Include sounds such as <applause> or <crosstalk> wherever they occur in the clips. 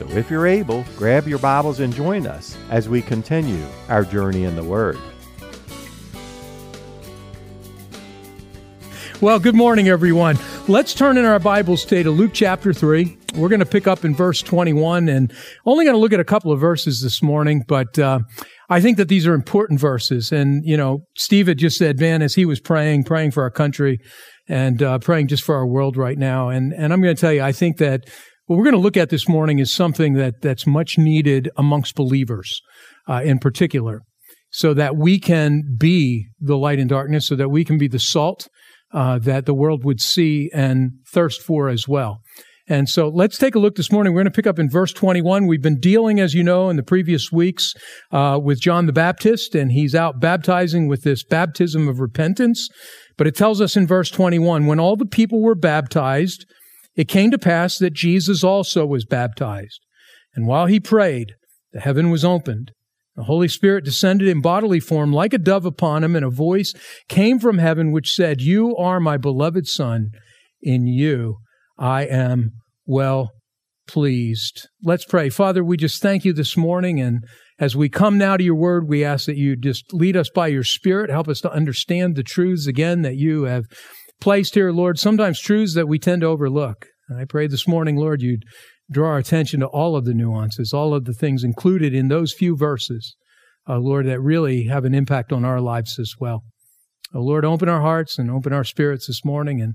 So if you're able, grab your Bibles and join us as we continue our journey in the Word. Well, good morning, everyone. Let's turn in our Bibles today to Luke chapter 3. We're going to pick up in verse 21 and only going to look at a couple of verses this morning, but uh, I think that these are important verses. And, you know, Steve had just said, man, as he was praying, praying for our country and uh, praying just for our world right now. And, and I'm going to tell you, I think that what we're going to look at this morning is something that that's much needed amongst believers, uh, in particular, so that we can be the light in darkness, so that we can be the salt uh, that the world would see and thirst for as well. And so let's take a look this morning. We're going to pick up in verse 21. We've been dealing, as you know, in the previous weeks uh, with John the Baptist, and he's out baptizing with this baptism of repentance. But it tells us in verse 21 when all the people were baptized, it came to pass that Jesus also was baptized. And while he prayed, the heaven was opened. The Holy Spirit descended in bodily form like a dove upon him, and a voice came from heaven which said, You are my beloved Son. In you I am well pleased. Let's pray. Father, we just thank you this morning. And as we come now to your word, we ask that you just lead us by your Spirit. Help us to understand the truths again that you have placed here, Lord, sometimes truths that we tend to overlook. And I pray this morning, Lord, you'd draw our attention to all of the nuances, all of the things included in those few verses, uh, Lord, that really have an impact on our lives as well. Oh, Lord, open our hearts and open our spirits this morning and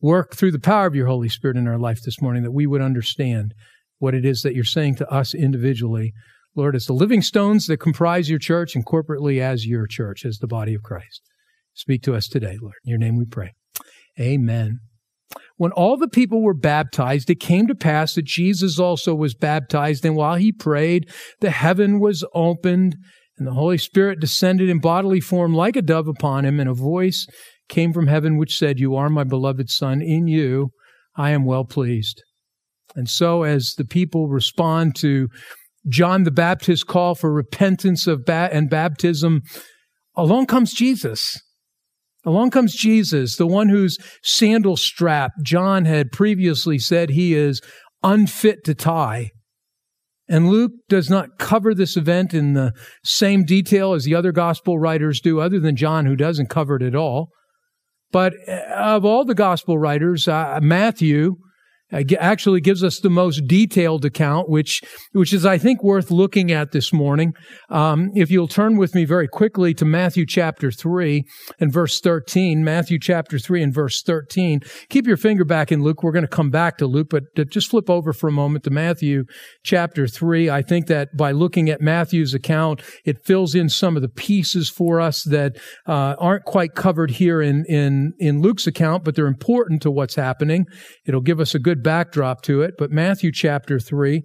work through the power of your Holy Spirit in our life this morning that we would understand what it is that you're saying to us individually. Lord, as the living stones that comprise your church and corporately as your church, as the body of Christ. Speak to us today, Lord. In your name we pray. Amen. When all the people were baptized, it came to pass that Jesus also was baptized. And while he prayed, the heaven was opened and the Holy Spirit descended in bodily form like a dove upon him. And a voice came from heaven which said, You are my beloved Son. In you I am well pleased. And so as the people respond to John the Baptist's call for repentance of ba- and baptism, along comes Jesus. Along comes Jesus, the one whose sandal strap John had previously said he is unfit to tie. And Luke does not cover this event in the same detail as the other gospel writers do, other than John, who doesn't cover it at all. But uh, of all the gospel writers, uh, Matthew actually gives us the most detailed account, which which is I think worth looking at this morning. Um, if you'll turn with me very quickly to Matthew chapter three and verse thirteen, Matthew chapter three and verse thirteen. Keep your finger back in Luke. We're going to come back to Luke, but just flip over for a moment to Matthew chapter three. I think that by looking at Matthew's account, it fills in some of the pieces for us that uh, aren't quite covered here in in in Luke's account, but they're important to what's happening. It'll give us a good good backdrop to it, but Matthew chapter 3,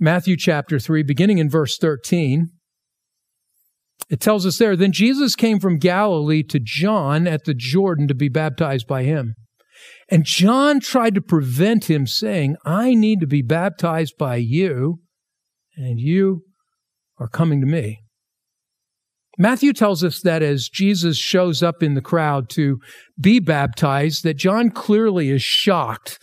Matthew chapter 3, beginning in verse 13, it tells us there, then Jesus came from Galilee to John at the Jordan to be baptized by him. And John tried to prevent him, saying, I need to be baptized by you, and you are coming to me. Matthew tells us that as Jesus shows up in the crowd to be baptized, that John clearly is shocked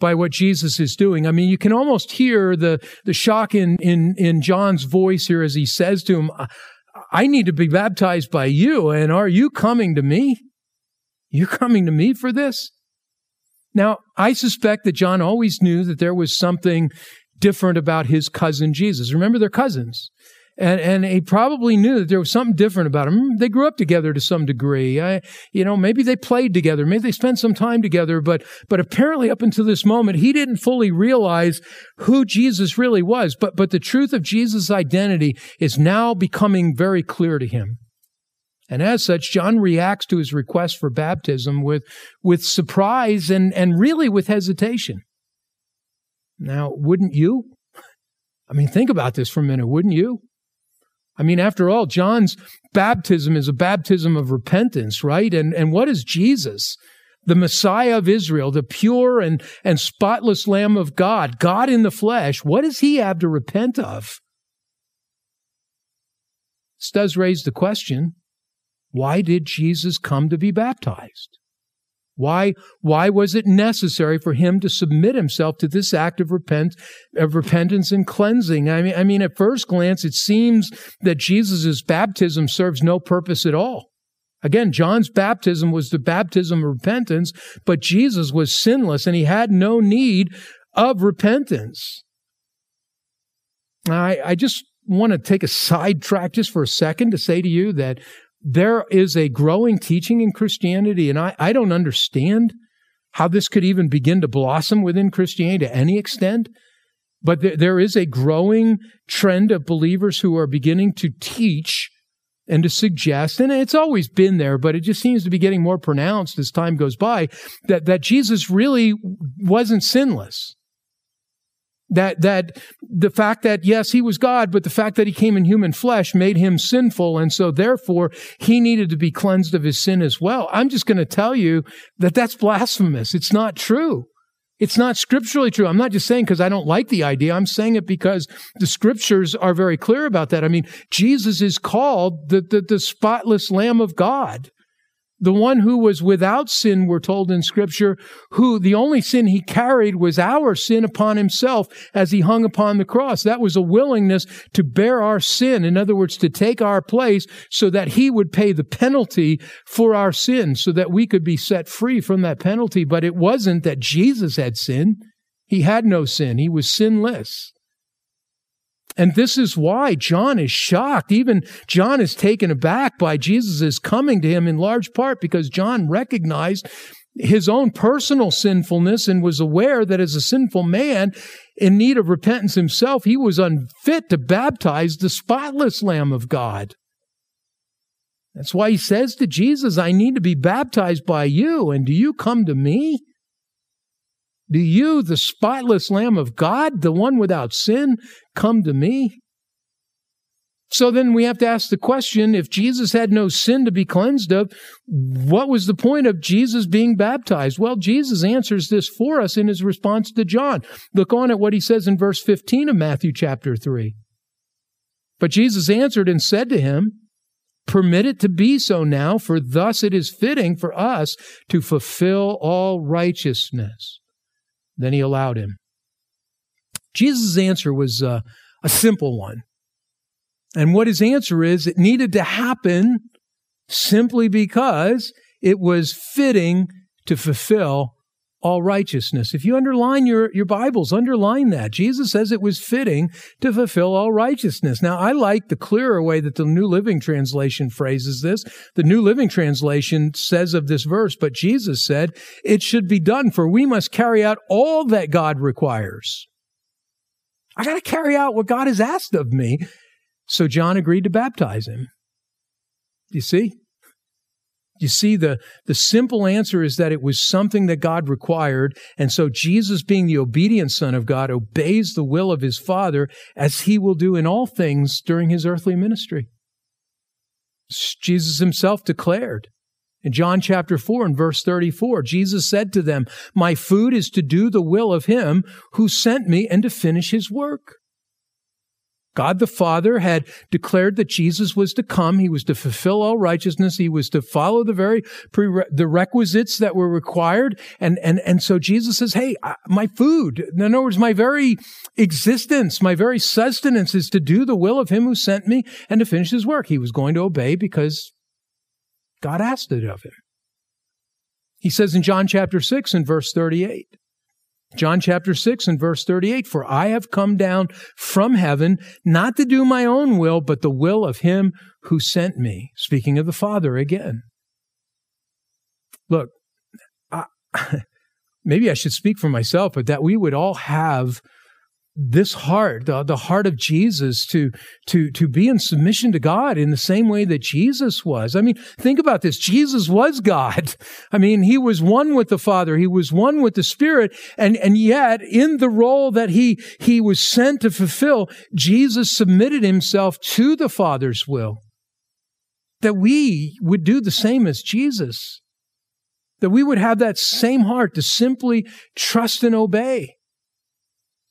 by what Jesus is doing. I mean, you can almost hear the, the shock in, in, in John's voice here as he says to him, I need to be baptized by you, and are you coming to me? You're coming to me for this? Now, I suspect that John always knew that there was something different about his cousin Jesus. Remember, they're cousins. And, and he probably knew that there was something different about him. They grew up together to some degree. I, you know, maybe they played together. Maybe they spent some time together, but, but apparently up until this moment, he didn't fully realize who Jesus really was. But, but the truth of Jesus' identity is now becoming very clear to him. And as such, John reacts to his request for baptism with, with surprise and, and really with hesitation. Now, wouldn't you? I mean, think about this for a minute, wouldn't you? I mean, after all, John's baptism is a baptism of repentance, right? And, and what is Jesus? The Messiah of Israel, the pure and, and spotless Lamb of God, God in the flesh. What does he have to repent of? This does raise the question why did Jesus come to be baptized? Why, why was it necessary for him to submit himself to this act of, repent, of repentance and cleansing? I mean, I mean, at first glance, it seems that Jesus' baptism serves no purpose at all. Again, John's baptism was the baptism of repentance, but Jesus was sinless and he had no need of repentance. I, I just want to take a sidetrack just for a second to say to you that there is a growing teaching in Christianity, and I, I don't understand how this could even begin to blossom within Christianity to any extent. But there, is a growing trend of believers who are beginning to teach and to suggest, and it's always been there, but it just seems to be getting more pronounced as time goes by, that, that Jesus really wasn't sinless. That, that the fact that, yes, he was God, but the fact that he came in human flesh made him sinful. And so therefore he needed to be cleansed of his sin as well. I'm just going to tell you that that's blasphemous. It's not true. It's not scripturally true. I'm not just saying because I don't like the idea. I'm saying it because the scriptures are very clear about that. I mean, Jesus is called the, the, the spotless Lamb of God. The one who was without sin, we're told in scripture, who the only sin he carried was our sin upon himself as he hung upon the cross. That was a willingness to bear our sin. In other words, to take our place so that he would pay the penalty for our sin so that we could be set free from that penalty. But it wasn't that Jesus had sin. He had no sin. He was sinless. And this is why John is shocked. Even John is taken aback by Jesus' coming to him in large part because John recognized his own personal sinfulness and was aware that as a sinful man in need of repentance himself, he was unfit to baptize the spotless Lamb of God. That's why he says to Jesus, I need to be baptized by you, and do you come to me? Do you, the spotless Lamb of God, the one without sin, come to me? So then we have to ask the question if Jesus had no sin to be cleansed of, what was the point of Jesus being baptized? Well, Jesus answers this for us in his response to John. Look on at what he says in verse 15 of Matthew chapter 3. But Jesus answered and said to him, Permit it to be so now, for thus it is fitting for us to fulfill all righteousness. Then he allowed him. Jesus' answer was uh, a simple one. And what his answer is, it needed to happen simply because it was fitting to fulfill all righteousness. If you underline your, your Bibles, underline that. Jesus says it was fitting to fulfill all righteousness. Now, I like the clearer way that the New Living Translation phrases this. The New Living Translation says of this verse, but Jesus said, it should be done for we must carry out all that God requires. I got to carry out what God has asked of me. So John agreed to baptize him. You see? You see, the, the simple answer is that it was something that God required. And so Jesus, being the obedient Son of God, obeys the will of his Father as he will do in all things during his earthly ministry. Jesus himself declared in John chapter 4 and verse 34, Jesus said to them, My food is to do the will of him who sent me and to finish his work. God the Father had declared that Jesus was to come. He was to fulfill all righteousness. He was to follow the very pre- the requisites that were required. And, and, and so Jesus says, Hey, my food, in other words, my very existence, my very sustenance is to do the will of him who sent me and to finish his work. He was going to obey because God asked it of him. He says in John chapter 6 and verse 38, John chapter 6 and verse 38, for I have come down from heaven not to do my own will, but the will of him who sent me. Speaking of the Father again. Look, I, <laughs> maybe I should speak for myself, but that we would all have this heart, the, heart of Jesus to, to, to be in submission to God in the same way that Jesus was. I mean, think about this. Jesus was God. <laughs> I mean, he was one with the Father. He was one with the Spirit. And, and yet in the role that he, he was sent to fulfill, Jesus submitted himself to the Father's will. That we would do the same as Jesus. That we would have that same heart to simply trust and obey.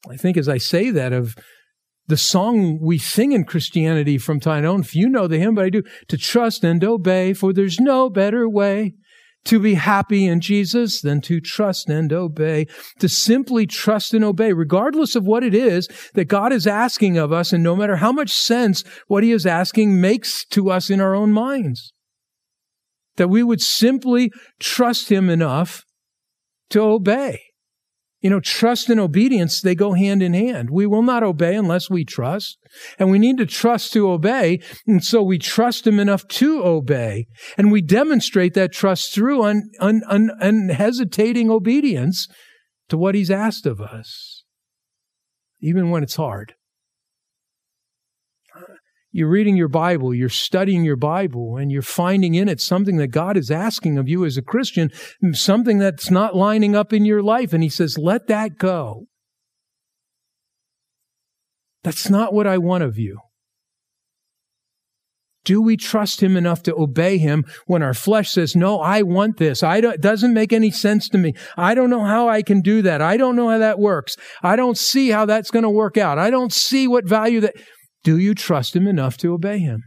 I think as I say that of the song we sing in Christianity from time, if you know the hymn, but I do, to trust and obey, for there's no better way to be happy in Jesus than to trust and obey, to simply trust and obey, regardless of what it is that God is asking of us, and no matter how much sense what He is asking makes to us in our own minds. That we would simply trust Him enough to obey. You know, trust and obedience, they go hand in hand. We will not obey unless we trust. And we need to trust to obey. And so we trust Him enough to obey. And we demonstrate that trust through un, un, un, unhesitating obedience to what He's asked of us, even when it's hard. You're reading your Bible, you're studying your Bible, and you're finding in it something that God is asking of you as a Christian, something that's not lining up in your life. And He says, let that go. That's not what I want of you. Do we trust him enough to obey him when our flesh says, no, I want this. I don't, it doesn't make any sense to me. I don't know how I can do that. I don't know how that works. I don't see how that's going to work out. I don't see what value that, do you trust Him enough to obey Him?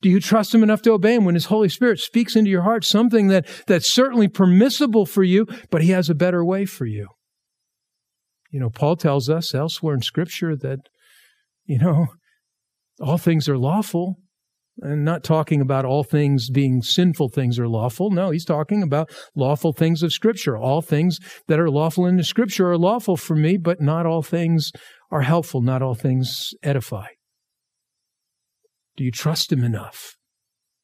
Do you trust Him enough to obey Him when His Holy Spirit speaks into your heart something that, that's certainly permissible for you, but He has a better way for you? You know, Paul tells us elsewhere in Scripture that, you know, all things are lawful. And not talking about all things being sinful things are lawful. No, he's talking about lawful things of Scripture. All things that are lawful in the Scripture are lawful for me, but not all things are helpful, not all things edify. Do you trust Him enough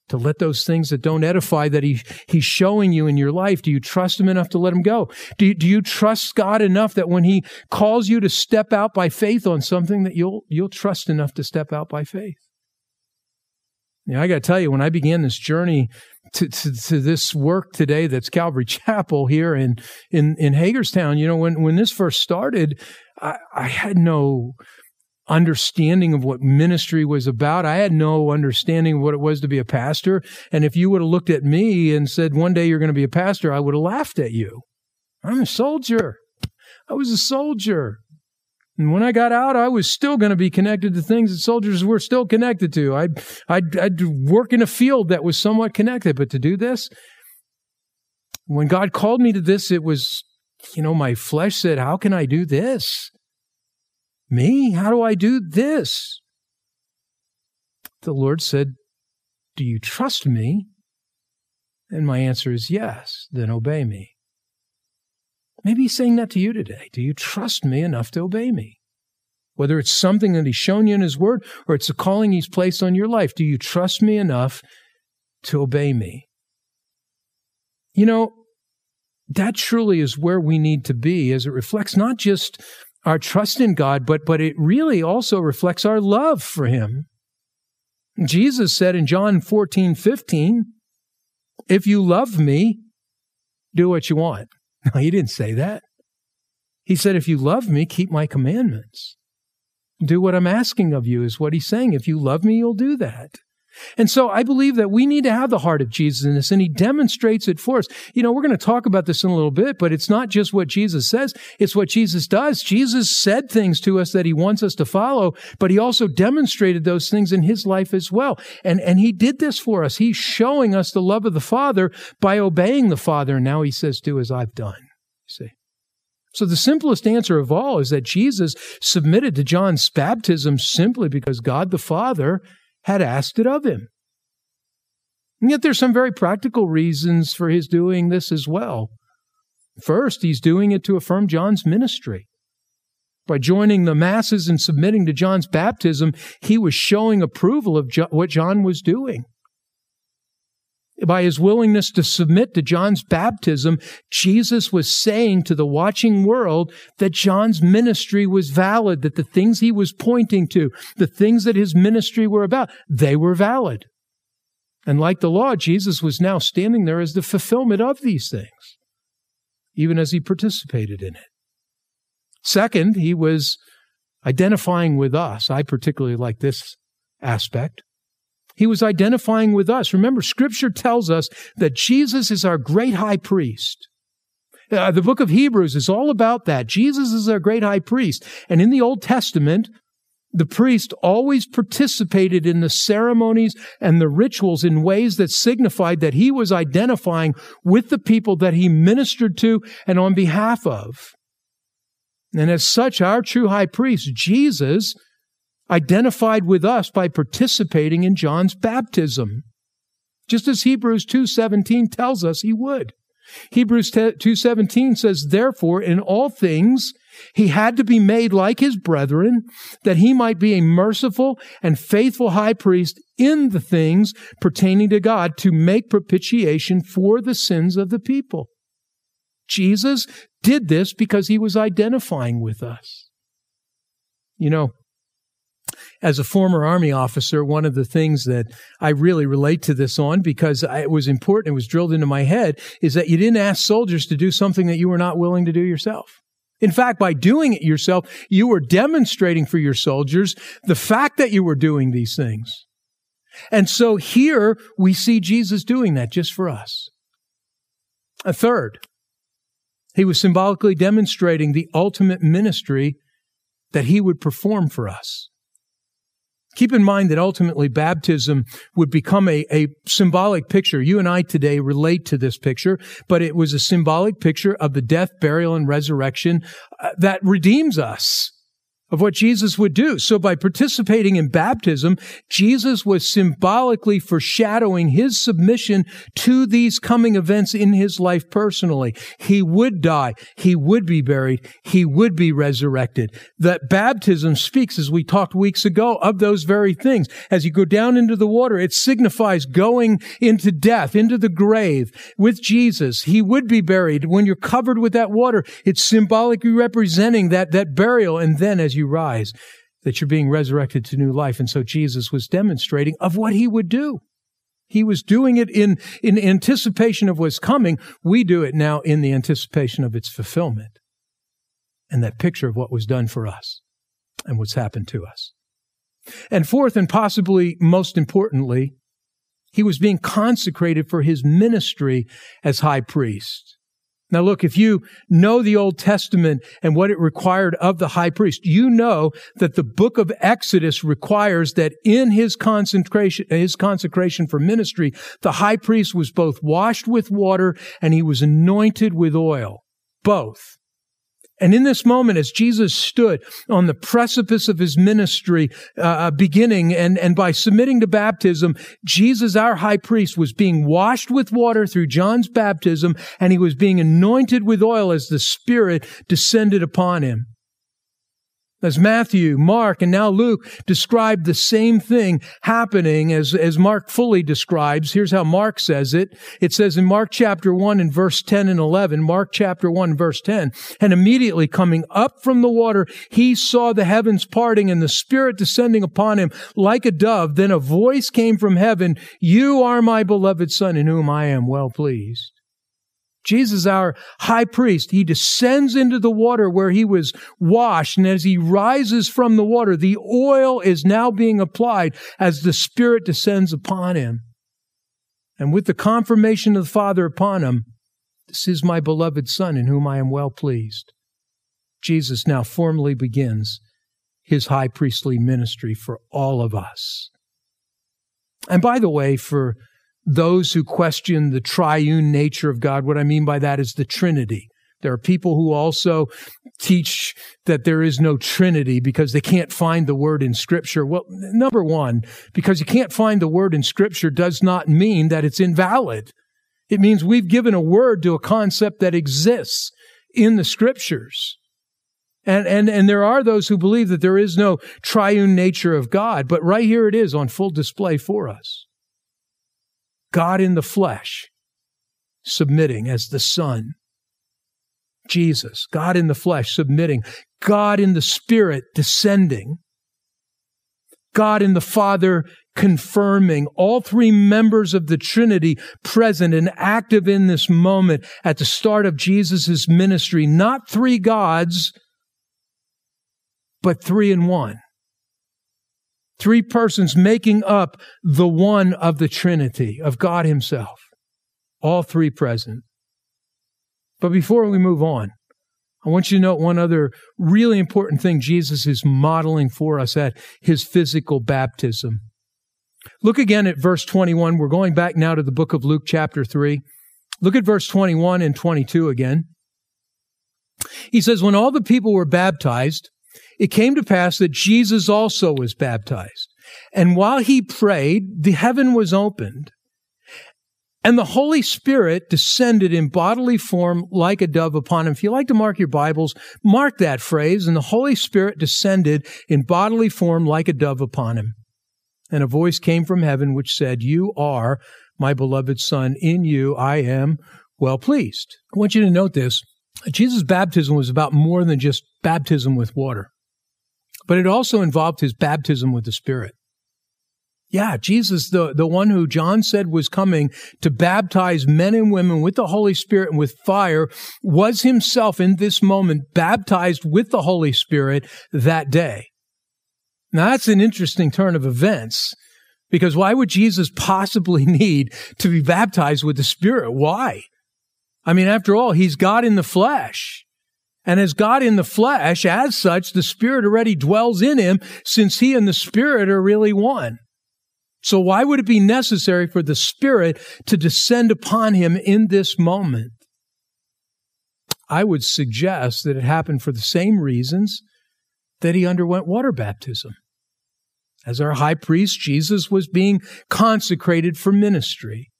to let those things that don't edify that he, He's showing you in your life, do you trust Him enough to let him go? Do you, do you trust God enough that when He calls you to step out by faith on something that you'll, you'll trust enough to step out by faith? I got to tell you, when I began this journey to, to, to, this work today that's Calvary <laughs> Chapel here in, in, in Hagerstown, you know, when, when this first started, I, I had no understanding of what ministry was about. I had no understanding of what it was to be a pastor. And if you would have looked at me and said, one day you're going to be a pastor, I would have laughed at you. I'm a soldier. I was a soldier. And when I got out, I was still going to be connected to things that soldiers were still connected to. I'd, I'd, I'd work in a field that was somewhat connected, but to do this, when God called me to this, it was, you know, my flesh said, how can I do this? Me? How do I do this? The Lord said, do you trust me? And my answer is yes, then obey me. Maybe he's saying that to you today. Do you trust me enough to obey me? Whether it's something that he's shown you in his word or it's a calling he's placed on your life, do you trust me enough to obey me? You know, that truly is where we need to be as it reflects not just our trust in God, but, but it really also reflects our love for him. Jesus said in John 14, 15, if you love me, do what you want. <laughs> No, he didn't say that. He said, If you love me, keep my commandments. Do what I'm asking of you, is what he's saying. If you love me, you'll do that. And so I believe that we need to have the heart of Jesus in this, and he demonstrates it for us. You know, we're going to talk about this in a little bit, but it's not just what Jesus says, it's what Jesus does. Jesus said things to us that he wants us to follow, but he also demonstrated those things in his life as well. And, and he did this for us. He's showing us the love of the Father by obeying the Father. And now he says, Do as I've done. See? So the simplest answer of all is that Jesus submitted to John's baptism simply because God the Father had asked it of him. And yet there's some very practical reasons for his doing this as well. First, he's doing it to affirm John's ministry. By joining the masses and submitting to John's baptism, he was showing approval of jo- what John was doing. By his willingness to submit to John's baptism, Jesus was saying to the watching world that John's ministry was valid, that the things he was pointing to, the things that his ministry were about, they were valid. And like the law, Jesus was now standing there as the fulfillment of these things, even as he participated in it. Second, he was identifying with us. I particularly like this aspect. He was identifying with us. Remember, scripture tells us that Jesus is our great high priest. Uh, the book of Hebrews is all about that. Jesus is our great high priest. And in the Old Testament, the priest always participated in the ceremonies and the rituals in ways that signified that he was identifying with the people that he ministered to and on behalf of. And as such, our true high priest, Jesus, identified with us by participating in John's baptism, just as Hebrews 2:17 tells us he would. Hebrews 2:17 says, "Therefore in all things he had to be made like his brethren, that he might be a merciful and faithful high priest in the things pertaining to God to make propitiation for the sins of the people." Jesus did this because he was identifying with us. You know, as a former Army officer, one of the things that I really relate to this on because it was important, it was drilled into my head, is that you didn't ask soldiers to do something that you were not willing to do yourself. In fact, by doing it yourself, you were demonstrating for your soldiers the fact that you were doing these things. And so here we see Jesus doing that just for us. A third, he was symbolically demonstrating the ultimate ministry that he would perform for us. Keep in mind that ultimately baptism would become a, a symbolic picture. You and I today relate to this picture, but it was a symbolic picture of the death, burial, and resurrection uh, that redeems us of what Jesus would do. So by participating in baptism, Jesus was symbolically foreshadowing his submission to these coming events in his life personally. He would die. He would be buried. He would be resurrected. That baptism speaks, as we talked weeks ago, of those very things. As you go down into the water, it signifies going into death, into the grave with Jesus. He would be buried. When you're covered with that water, it's symbolically representing that, that burial. And then as you rise, that you're being resurrected to new life. And so Jesus was demonstrating of what he would do. He was doing it in, in anticipation of what's coming. We do it now in the anticipation of its fulfillment. And that picture of what was done for us and what's happened to us. And fourth, and possibly most importantly, he was being consecrated for his ministry as high priest. Now look, if you know the Old Testament and what it required of the high priest, you know that the book of Exodus requires that in his consecration, his consecration for ministry, the high priest was both washed with water and he was anointed with oil. Both. And in this moment, as Jesus stood on the precipice of his ministry uh, uh, beginning and, and by submitting to baptism, Jesus, our high priest, was being washed with water through John's baptism and he was being anointed with oil as the Spirit descended upon him. As Matthew, Mark, and now Luke describe the same thing happening as, as Mark fully describes. Here's how Mark says it. It says in Mark chapter 1 and verse 10 and 11, Mark chapter 1 verse 10, and immediately coming up from the water, he saw the heavens parting and the Spirit descending upon him like a dove. Then a voice came from heaven, You are my beloved Son in whom I am well pleased. Jesus, our high priest, he descends into the water where he was washed. And as he rises from the water, the oil is now being applied as the Spirit descends upon him. And with the confirmation of the Father upon him, this is my beloved Son in whom I am well pleased. Jesus now formally begins his high priestly ministry for all of us. And by the way, for those who question the triune nature of God. What I mean by that is the Trinity. There are people who also teach that there is no Trinity because they can't find the word in Scripture. Well, number one, because you can't find the word in Scripture does not mean that it's invalid. It means we've given a word to a concept that exists in the Scriptures. And, and, and there are those who believe that there is no triune nature of God, but right here it is on full display for us. God in the flesh, submitting as the Son. Jesus, God in the flesh, submitting. God in the Spirit, descending. God in the Father, confirming. All three members of the Trinity present and active in this moment at the start of Jesus' ministry. Not three gods, but three in one. Three persons making up the one of the Trinity, of God Himself. All three present. But before we move on, I want you to note one other really important thing Jesus is modeling for us at his physical baptism. Look again at verse 21. We're going back now to the book of Luke, chapter 3. Look at verse 21 and 22 again. He says, When all the people were baptized, it came to pass that Jesus also was baptized. And while he prayed, the heaven was opened, and the Holy Spirit descended in bodily form like a dove upon him. If you like to mark your Bibles, mark that phrase. And the Holy Spirit descended in bodily form like a dove upon him. And a voice came from heaven which said, You are my beloved Son. In you I am well pleased. I want you to note this. Jesus' baptism was about more than just baptism with water, but it also involved his baptism with the Spirit. Yeah, Jesus, the, the one who John said was coming to baptize men and women with the Holy Spirit and with fire, was himself in this moment baptized with the Holy Spirit that day. Now that's an interesting turn of events because why would Jesus possibly <laughs> need to be baptized with the Spirit? Why? I mean, after all, he's God in the flesh. And as God in the flesh, as such, the Spirit already dwells in him since he and the Spirit are really one. So why would it be necessary for the Spirit to descend upon him in this moment? I would suggest that it happened for the same reasons that he underwent water baptism. As our high priest, Jesus was being consecrated for ministry.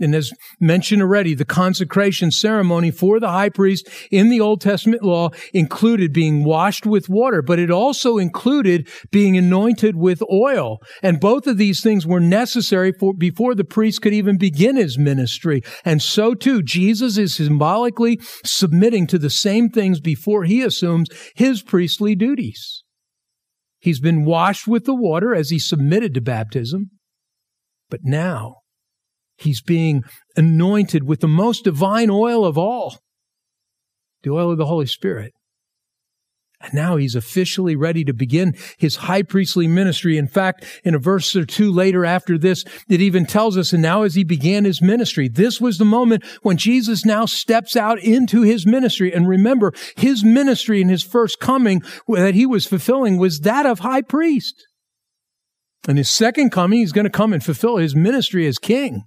And as mentioned already, the consecration ceremony for the high priest in the Old Testament law included being washed with water, but it also included being anointed with oil. And both of these things were necessary for, before the priest could even begin his ministry. And so too, Jesus is symbolically submitting to the same things before he assumes his priestly duties. He's been washed with the water as he submitted to baptism. But now he's being anointed with the most divine oil of all, the oil of the Holy Spirit. And now he's officially ready to begin his high priestly ministry. In fact, in a verse or two later after this, it even tells us, and now as he began his ministry, this was the moment when Jesus now steps out into his ministry. And remember, his ministry in his first coming that he was fulfilling was that of high priest. And his second coming, he's going to come and fulfill his ministry as king.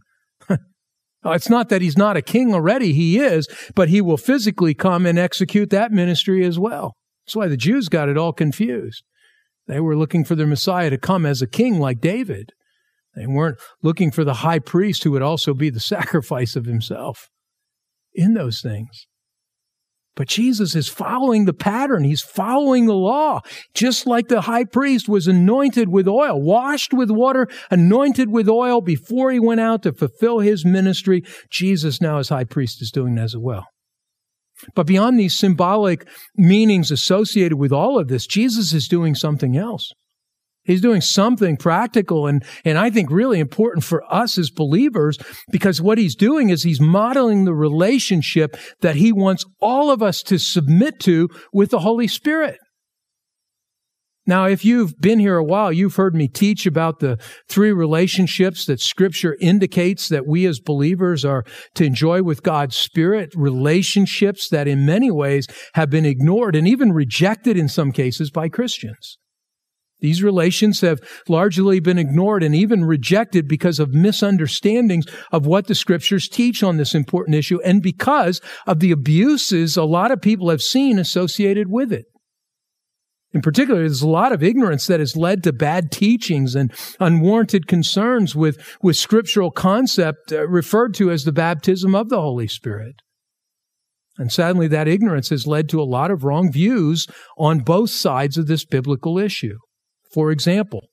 It's not that he's not a king already, he is, but he will physically come and execute that ministry as well. That's why the Jews got it all confused. They were looking for their Messiah to come as a king like David. They weren't looking for the high priest who would also be the <laughs> sacrifice of himself in those things. But Jesus is following the pattern. He's following the law. Just like the high priest was anointed with oil, washed with water, anointed with oil before he went out to fulfill his ministry, Jesus now as high priest is doing that as well. But beyond these symbolic meanings associated with all of this, Jesus is doing something else. He's doing something practical and, and I think really important for us as believers because what he's doing is he's modeling the relationship that he wants all of us to submit to with the Holy Spirit. Now, if you've been here a while, you've heard me teach about the three relationships that scripture indicates that we as believers are to enjoy with God's Spirit, relationships that in many ways have been ignored and even rejected in some cases by Christians. These relations have largely been ignored and even rejected because of misunderstandings of what the scriptures teach on this important issue and because of the abuses a lot of people have seen associated with it. In particular, there's a lot of ignorance that has led to bad teachings and unwarranted concerns with, with scriptural concept uh, referred to as the baptism of the Holy Spirit. And sadly, that ignorance has led to a lot of wrong views on both sides of this biblical issue. For example,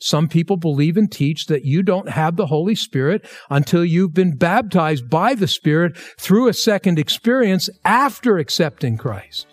Some people believe and teach that you don't have the Holy Spirit until you've been baptized by the Spirit through a second experience after accepting Christ.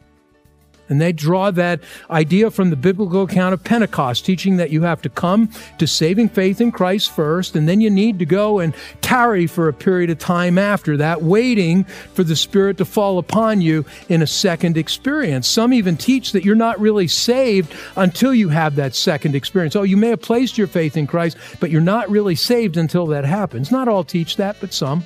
And they draw that idea from the biblical account of Pentecost, teaching that you have to come to saving faith in Christ first, and then you need to go and tarry for a period of time after that, waiting for the Spirit to fall upon you in a second experience. Some even teach that you're not really saved until you have that second experience. Oh, you may have placed your faith in Christ, but you're not really saved until that happens. Not all teach that, but some.